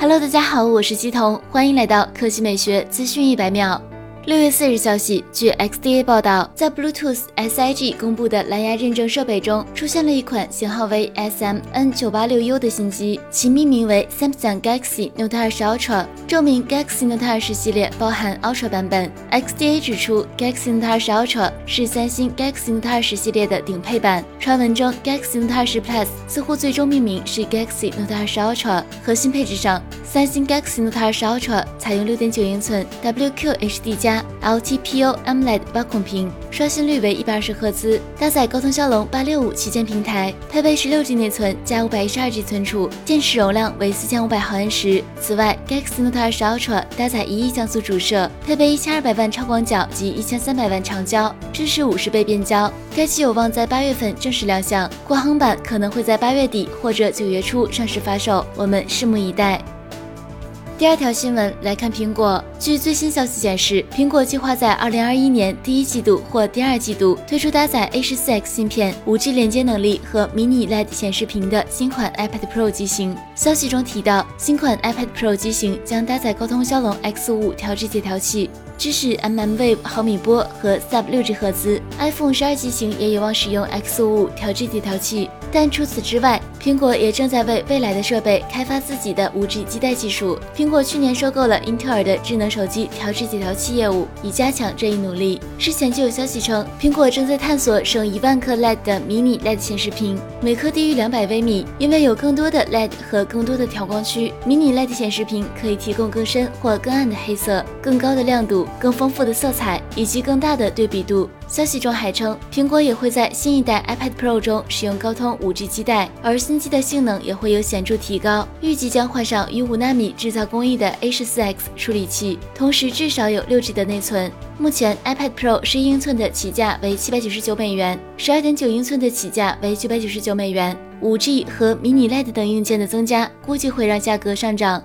Hello，大家好，我是姬彤，欢迎来到科技美学资讯一百秒。六月四日消息，据 XDA 报道，在 Bluetooth SIG 公布的蓝牙认证设备中，出现了一款型号为 SMN986U 的新机，其命名为 Samsung Galaxy Note 20 Ultra，证明 Galaxy Note 20系列包含 Ultra 版本。XDA 指出，Galaxy Note 20 Ultra 是三星 Galaxy Note 20系列的顶配版。传闻中，Galaxy Note 20 Plus 似乎最终命名是 Galaxy Note 20 Ultra。核心配置上，三星 Galaxy Note 20 Ultra 采用6.9英寸 WQHD 加。LTPO AMOLED 八孔屏，刷新率为一百二十赫兹，搭载高通骁龙八六五旗舰平台，配备十六 G 内存加五百一十二 G 存储，电池容量为四千五百毫安时。此外，Galaxy Note 20 Ultra 搭载一亿像素主摄，配备一千二百万超广角及一千三百万长焦，支持五十倍变焦。该机有望在八月份正式亮相，国行版可能会在八月底或者九月初上市发售，我们拭目以待。第二条新闻来看，苹果据最新消息显示，苹果计划在二零二一年第一季度或第二季度推出搭载 A 十四 X 芯片、五 G 连接能力和 Mini LED 显示屏的新款 iPad Pro 机型。消息中提到，新款 iPad Pro 机型将搭载高通骁龙 X 五调制解调器，支持 mmWave 毫米波和 Sub 六 G 赫兹。iPhone 十二机型也有望使用 X 五五调制解调器。但除此之外，苹果也正在为未来的设备开发自己的五 G 基带技术。苹果去年收购了英特尔的智能手机调制解调器业务，以加强这一努力。之前就有消息称，苹果正在探索省一万颗 LED 的迷你 LED 显示屏，每颗低于两百微米，因为有更多的 LED 和更多的调光区。迷你 LED 显示屏可以提供更深或更暗的黑色、更高的亮度、更丰富的色彩以及更大的对比度。消息中还称，苹果也会在新一代 iPad Pro 中使用高通五 G 基带，而新机的性能也会有显著提高。预计将换上与五纳米制造工艺的 A 十四 X 处理器，同时至少有六 G 的内存。目前 iPad Pro 十一英寸的起价为七百九十九美元，十二点九英寸的起价为九百九十九美元。五 G 和迷你 LED 等硬件的增加，估计会让价格上涨。